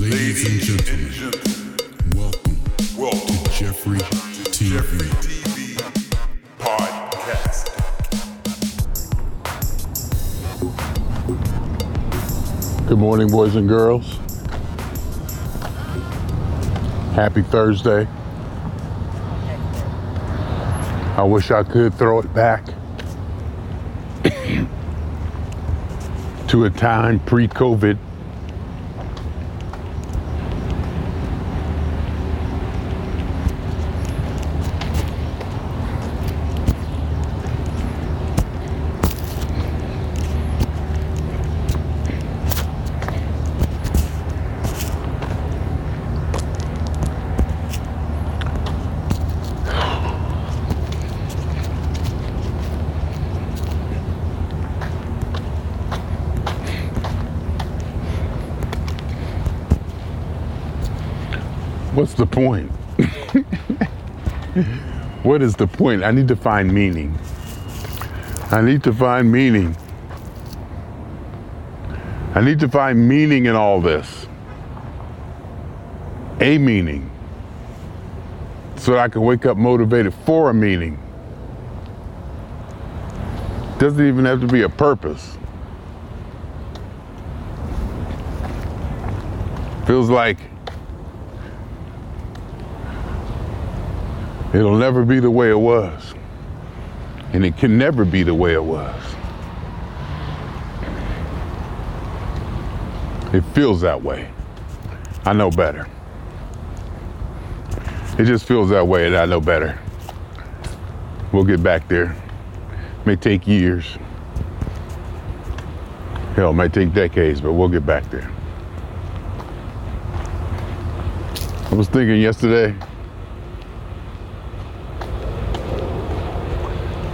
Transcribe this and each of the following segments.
Ladies and gentlemen, welcome, welcome to Jeffrey TV. Jeffrey TV Podcast. Good morning, boys and girls. Happy Thursday. I wish I could throw it back to a time pre COVID. What's the point? what is the point? I need to find meaning. I need to find meaning. I need to find meaning in all this. A meaning. So that I can wake up motivated for a meaning. Doesn't even have to be a purpose. Feels like It'll never be the way it was. And it can never be the way it was. It feels that way. I know better. It just feels that way and I know better. We'll get back there. May take years. Hell, it might take decades, but we'll get back there. I was thinking yesterday,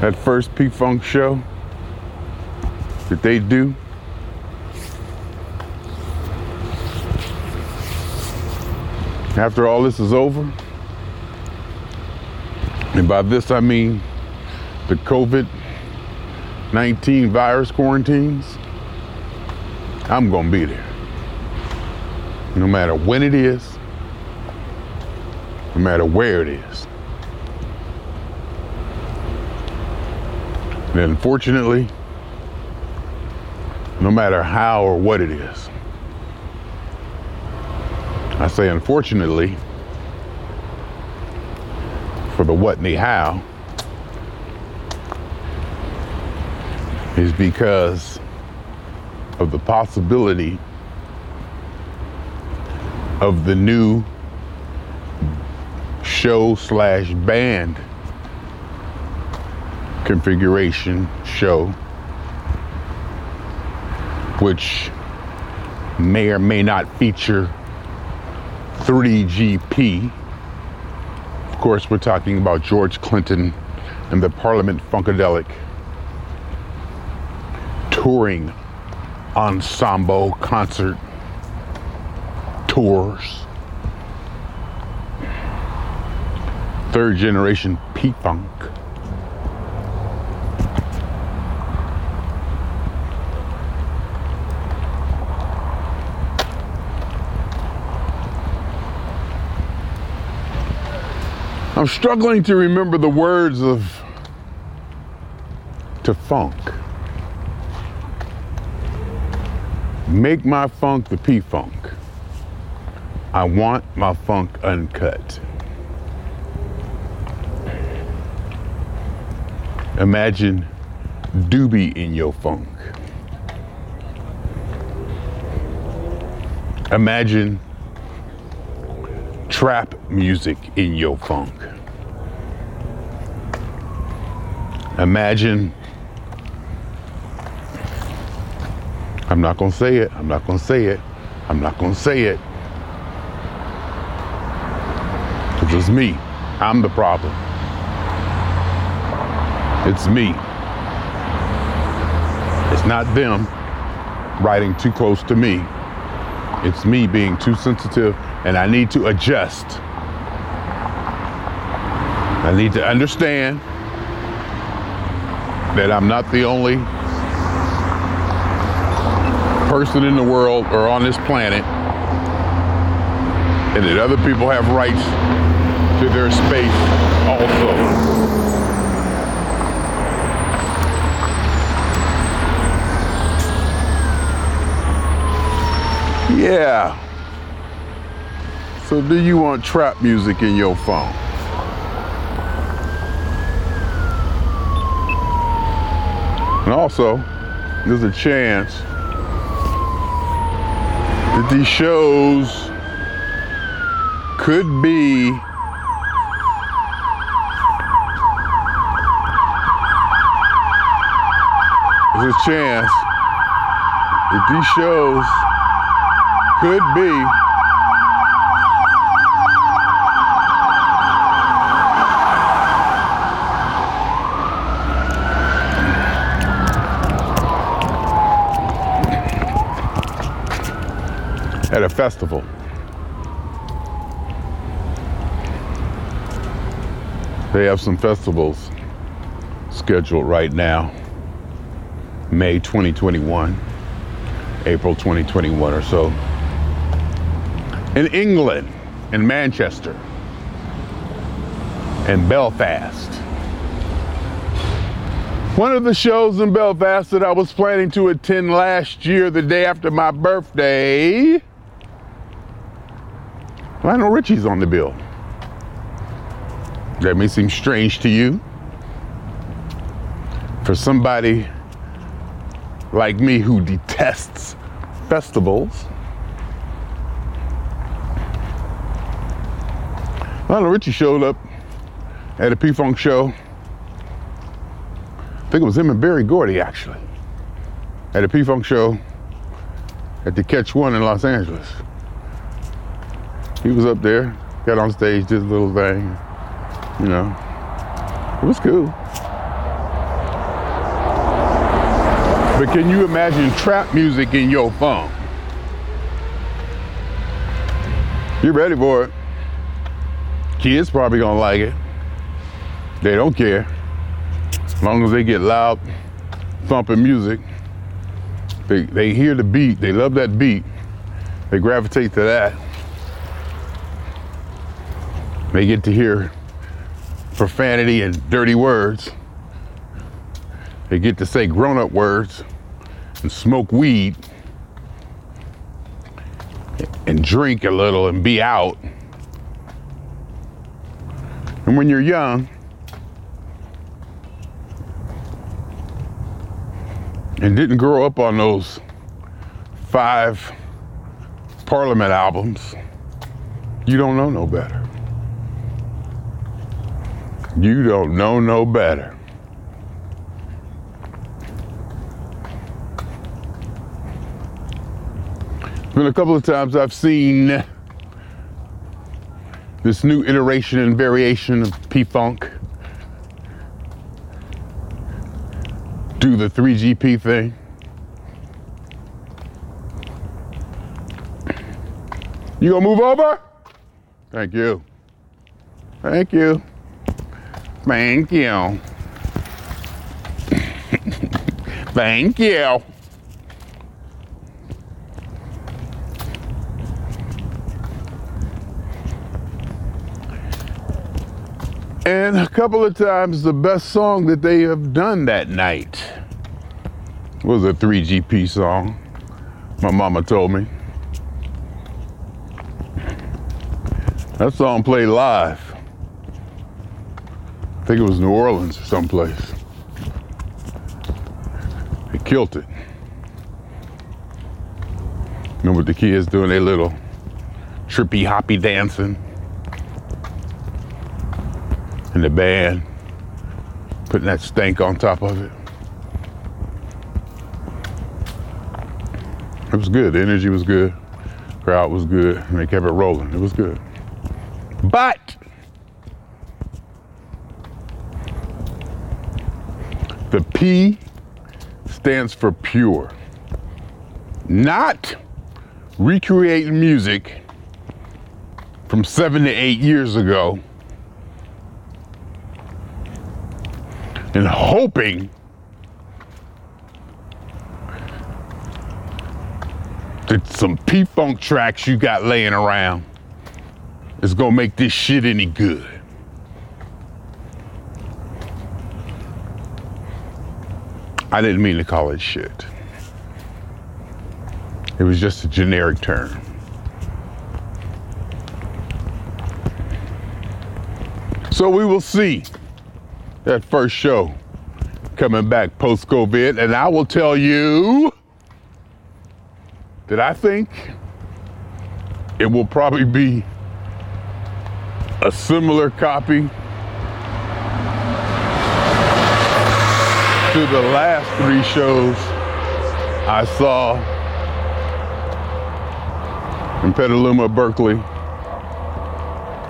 that first P Funk show that they do. After all this is over, and by this I mean the COVID 19 virus quarantines, I'm gonna be there. No matter when it is, no matter where it is. And unfortunately, no matter how or what it is, I say unfortunately for the what and the how is because of the possibility of the new show slash band configuration show, which may or may not feature 3GP. Of course, we're talking about George Clinton and the Parliament Funkadelic touring ensemble concert tours. Third generation P Funk. I'm struggling to remember the words of to funk. Make my funk the P funk. I want my funk uncut. Imagine doobie in your funk. Imagine trap music in your funk. Imagine, I'm not gonna say it, I'm not gonna say it, I'm not gonna say it. Because it's me, I'm the problem. It's me. It's not them riding too close to me. It's me being too sensitive and I need to adjust. I need to understand that I'm not the only person in the world or on this planet and that other people have rights to their space also. Yeah. So do you want trap music in your phone? And also, there's a chance that these shows could be there's a chance that these shows could be festival. They have some festivals scheduled right now. May 2021, April 2021 or so. In England, in Manchester, in Belfast. One of the shows in Belfast that I was planning to attend last year, the day after my birthday, Lionel Richie's on the bill. That may seem strange to you. For somebody like me who detests festivals, Lionel Richie showed up at a P-Funk show. I think it was him and Berry Gordy actually. At a P-Funk show at the Catch One in Los Angeles. He was up there, got on stage, did a little thing, you know. It was cool. But can you imagine trap music in your phone? You ready for it? Kids probably gonna like it. They don't care. As long as they get loud, thumping music, they, they hear the beat, they love that beat, they gravitate to that. They get to hear profanity and dirty words. They get to say grown up words and smoke weed and drink a little and be out. And when you're young and didn't grow up on those five Parliament albums, you don't know no better. You don't know no better. Been a couple of times I've seen this new iteration and variation of P-Funk do the 3GP thing. You gonna move over? Thank you. Thank you. Thank you. Thank you. And a couple of times, the best song that they have done that night was a 3GP song. My mama told me. That song played live. I think it was New Orleans or someplace. They killed it. Remember the kids doing their little trippy hoppy dancing? And the band putting that stank on top of it. It was good. The energy was good. Crowd was good. And they kept it rolling. It was good. But the P stands for pure. Not recreating music from seven to eight years ago and hoping that some P Funk tracks you got laying around is gonna make this shit any good. I didn't mean to call it shit. It was just a generic term. So we will see that first show coming back post COVID, and I will tell you that I think it will probably be a similar copy to the last three shows I saw in Petaluma, Berkeley,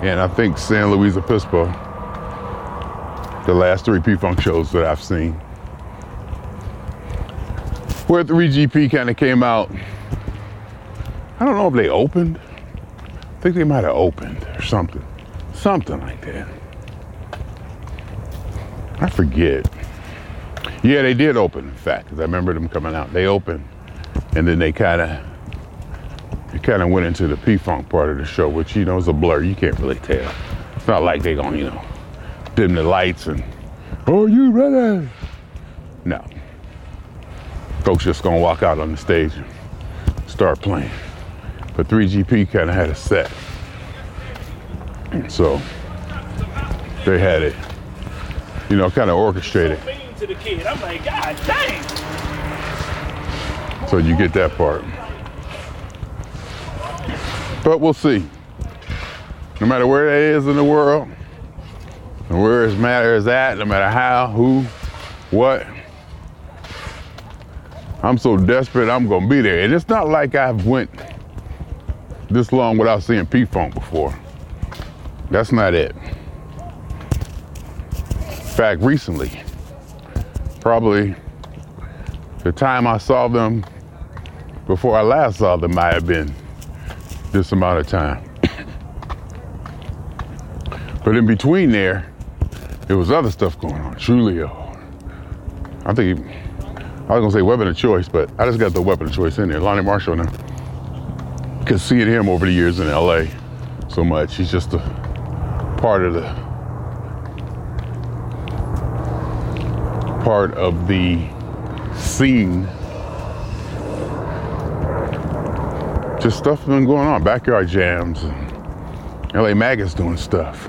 and I think San Luis Obispo. The last three P-Funk shows that I've seen. Where 3GP kind of came out, I don't know if they opened. I think they might have opened or something. Something like that. I forget. Yeah, they did open, in fact, because I remember them coming out. They opened, and then they kind of it kind of went into the P-Funk part of the show, which, you know, is a blur. You can't really tell. It's not like they're gonna, you know, dim the lights and, are you ready? No. Folks just gonna walk out on the stage and start playing. But 3GP kind of had a set. So they had it, you know, kind of orchestrated. To the kid. I'm like, God dang. So you get that part. But we'll see. No matter where it is in the world, and where it matters at, no matter how, who, what, I'm so desperate I'm gonna be there. And it's not like I've went this long without seeing P-Funk before. That's not it. In fact, recently, probably the time I saw them before I last saw them might have been this amount of time. but in between there, there was other stuff going on. Trulio. I think he, I was gonna say weapon of choice, but I just got the weapon of choice in there. Lonnie Marshall now. Cause seeing him over the years in LA so much, he's just a part of the part of the scene just stuff been going on. Backyard jams and LA Maggots doing stuff.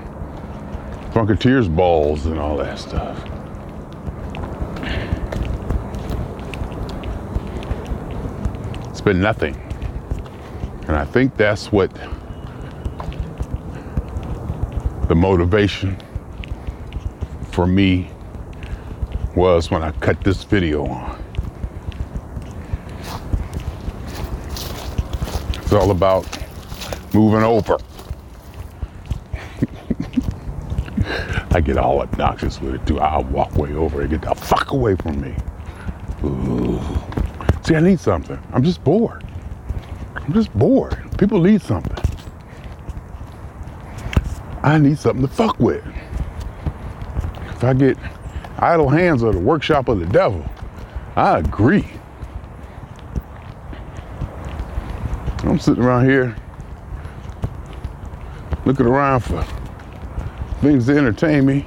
Funkateers balls and all that stuff. It's been nothing. And I think that's what the motivation for me was when I cut this video on. It's all about moving over. I get all obnoxious with it too. I walk way over and get the fuck away from me. Ooh. See, I need something. I'm just bored. I'm just bored. People need something. I need something to fuck with. If I get idle hands are the workshop of the devil, I agree. I'm sitting around here looking around for things to entertain me.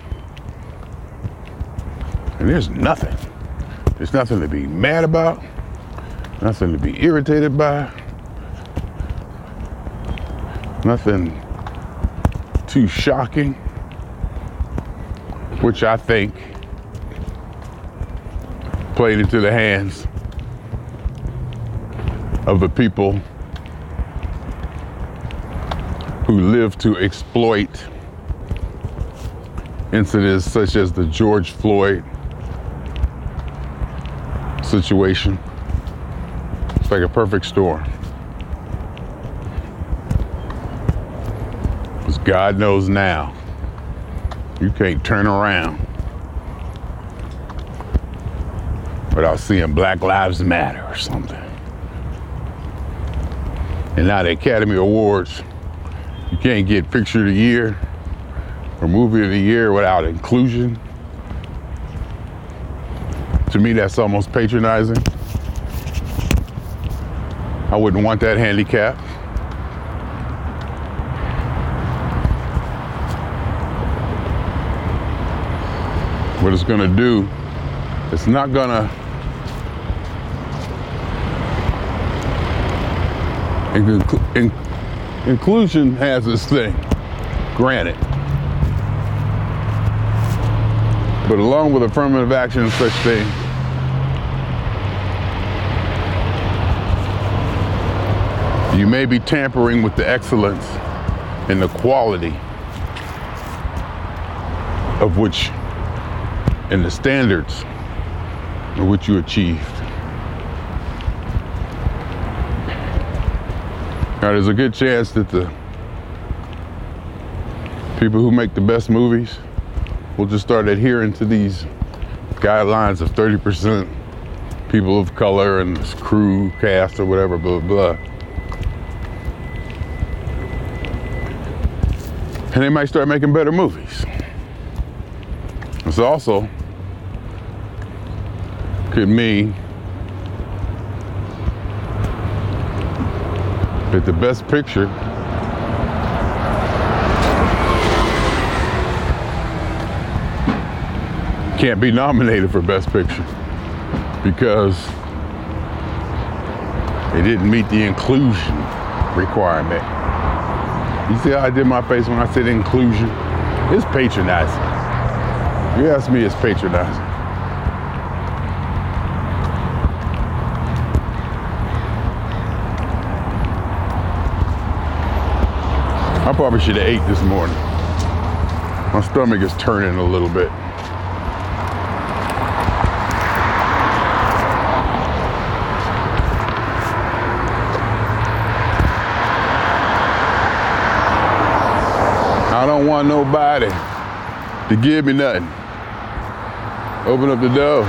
And there's nothing. There's nothing to be mad about, nothing to be irritated by, nothing too shocking, which I think played into the hands of the people who live to exploit incidents such as the George Floyd situation. It's like a perfect storm. Because God knows now you can't turn around without seeing Black Lives Matter or something. And now the Academy Awards, you can't get Picture of the Year or Movie of the Year without inclusion. To me, that's almost patronizing. I wouldn't want that handicap. What it's gonna do, it's not gonna in, inclusion has its thing, granted. But along with affirmative action and such thing, you may be tampering with the excellence and the quality of which and the standards of which you achieved. Now, there's a good chance that the people who make the best movies will just start adhering to these guidelines of 30% people of color and this crew, cast, or whatever, blah, blah. And they might start making better movies. This also could mean that the best picture can't be nominated for best picture because it didn't meet the inclusion requirement. You see how I did my face when I said inclusion? It's patronizing. You ask me, it's patronizing. I probably should have ate this morning. My stomach is turning a little bit. I don't want nobody to give me nothing. Open up the door.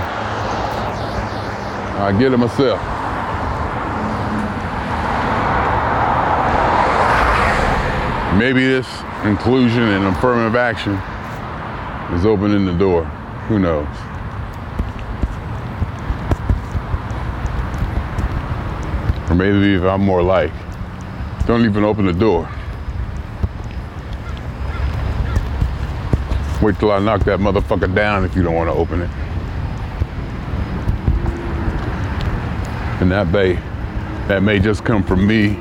I'll get it myself. Maybe this inclusion and affirmative action is opening the door. Who knows? Or maybe if I'm more like, don't even open the door. Wait till I knock that motherfucker down if you don't want to open it. And that may, that may just come from me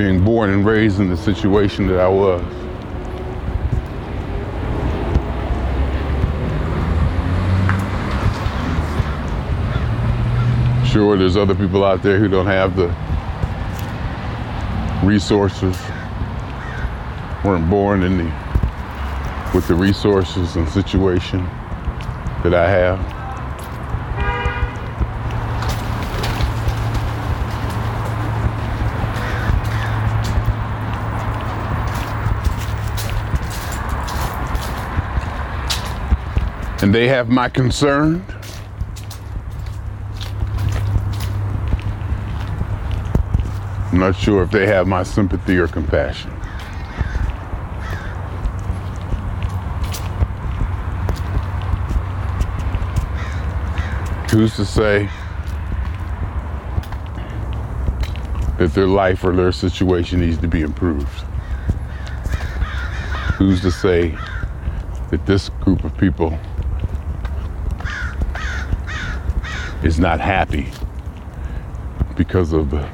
being born and raised in the situation that I was. Sure, there's other people out there who don't have the resources, weren't born in the with the resources and situation that I have. And they have my concern. I'm not sure if they have my sympathy or compassion. Who's to say that their life or their situation needs to be improved? Who's to say that this group of people is not happy because of the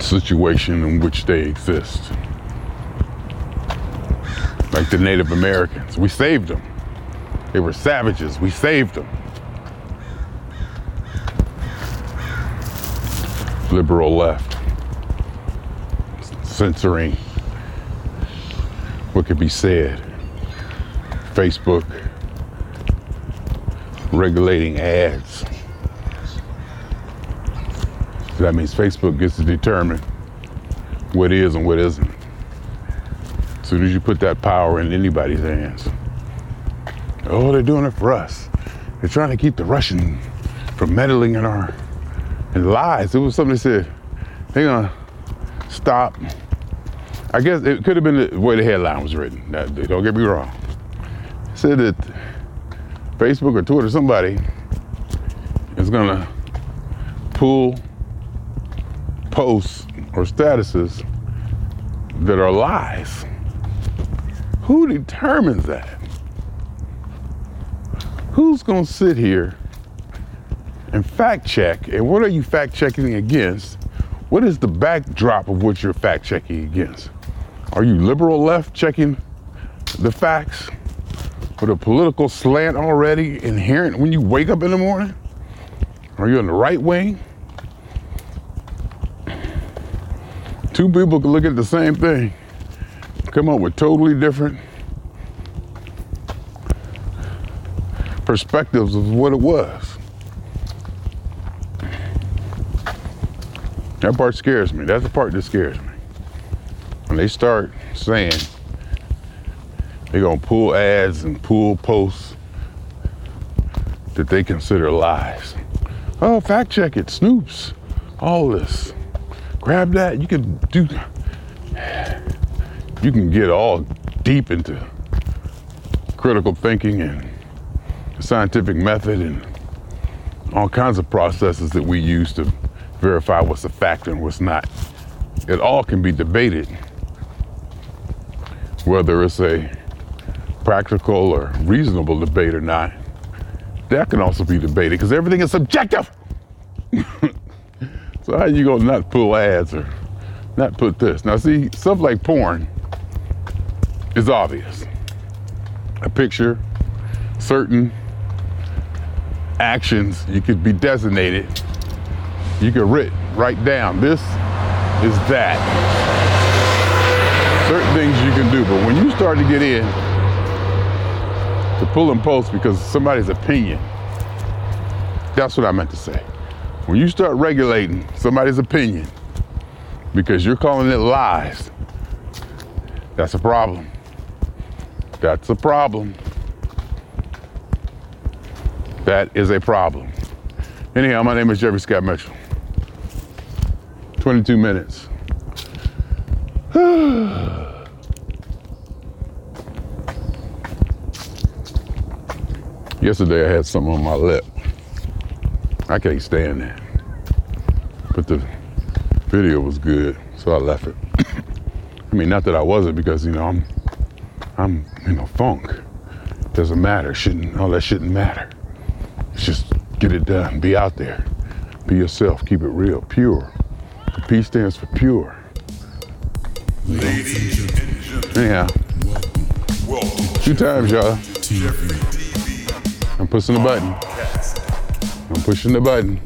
situation in which they exist. Like the Native Americans, we saved them. They were savages, we saved them. Liberal left, censoring what could be said. Facebook regulating ads. So that means Facebook gets to determine what is and what isn't. As soon as you put that power in anybody's hands. Oh, they're doing it for us. They're trying to keep the Russian from meddling in our in lies. It was something they said they're gonna stop. I guess it could have been the way the headline was written. Now, don't get me wrong. It said that Facebook or Twitter, somebody is gonna pull posts or statuses that are lies? Who determines that? Who's to sit here and fact check? And what are you fact checking against? What is the backdrop of what you're fact checking against? Are you liberal left checking the facts with a political slant already inherent when you wake up in the morning? Are you in the right wing? Two people can look at the same thing, come up with totally different perspectives of what it was. That part scares me. That's the part that scares me. When they start saying they're gonna pull ads and pull posts that they consider lies. Oh, fact check it, Snopes, all this. Grab that. You can do. You can get all deep into critical thinking and the scientific method and all kinds of processes that we use to verify what's a fact and what's not. It all can be debated, whether it's a practical or reasonable debate or not. That can also be debated because everything is subjective. so how you gonna not pull ads or not put this? Now see, stuff like porn is obvious. A picture, certain actions, you could be designated. You could write write down this is that. Certain things you can do, but when you start to get in to pull and post because somebody's opinion, that's what I meant to say. When you start regulating somebody's opinion because you're calling it lies, that's a problem. That's a problem. That is a problem. Anyhow, my name is Jeffrey Scott Mitchell. 22 minutes. Yesterday I had something on my lip. I can't stand that. But the video was good, so I left it. I mean, not that I wasn't because, you know, I'm I'm you know, funk. Doesn't matter. Shouldn't all that shouldn't matter. It's just get it done. Be out there. Be yourself. Keep it real. Pure. The P stands for pure. Ladies and gentlemen, Anyhow, welcome two times, y'all. I'm pushing the button. Podcast. I'm pushing the button.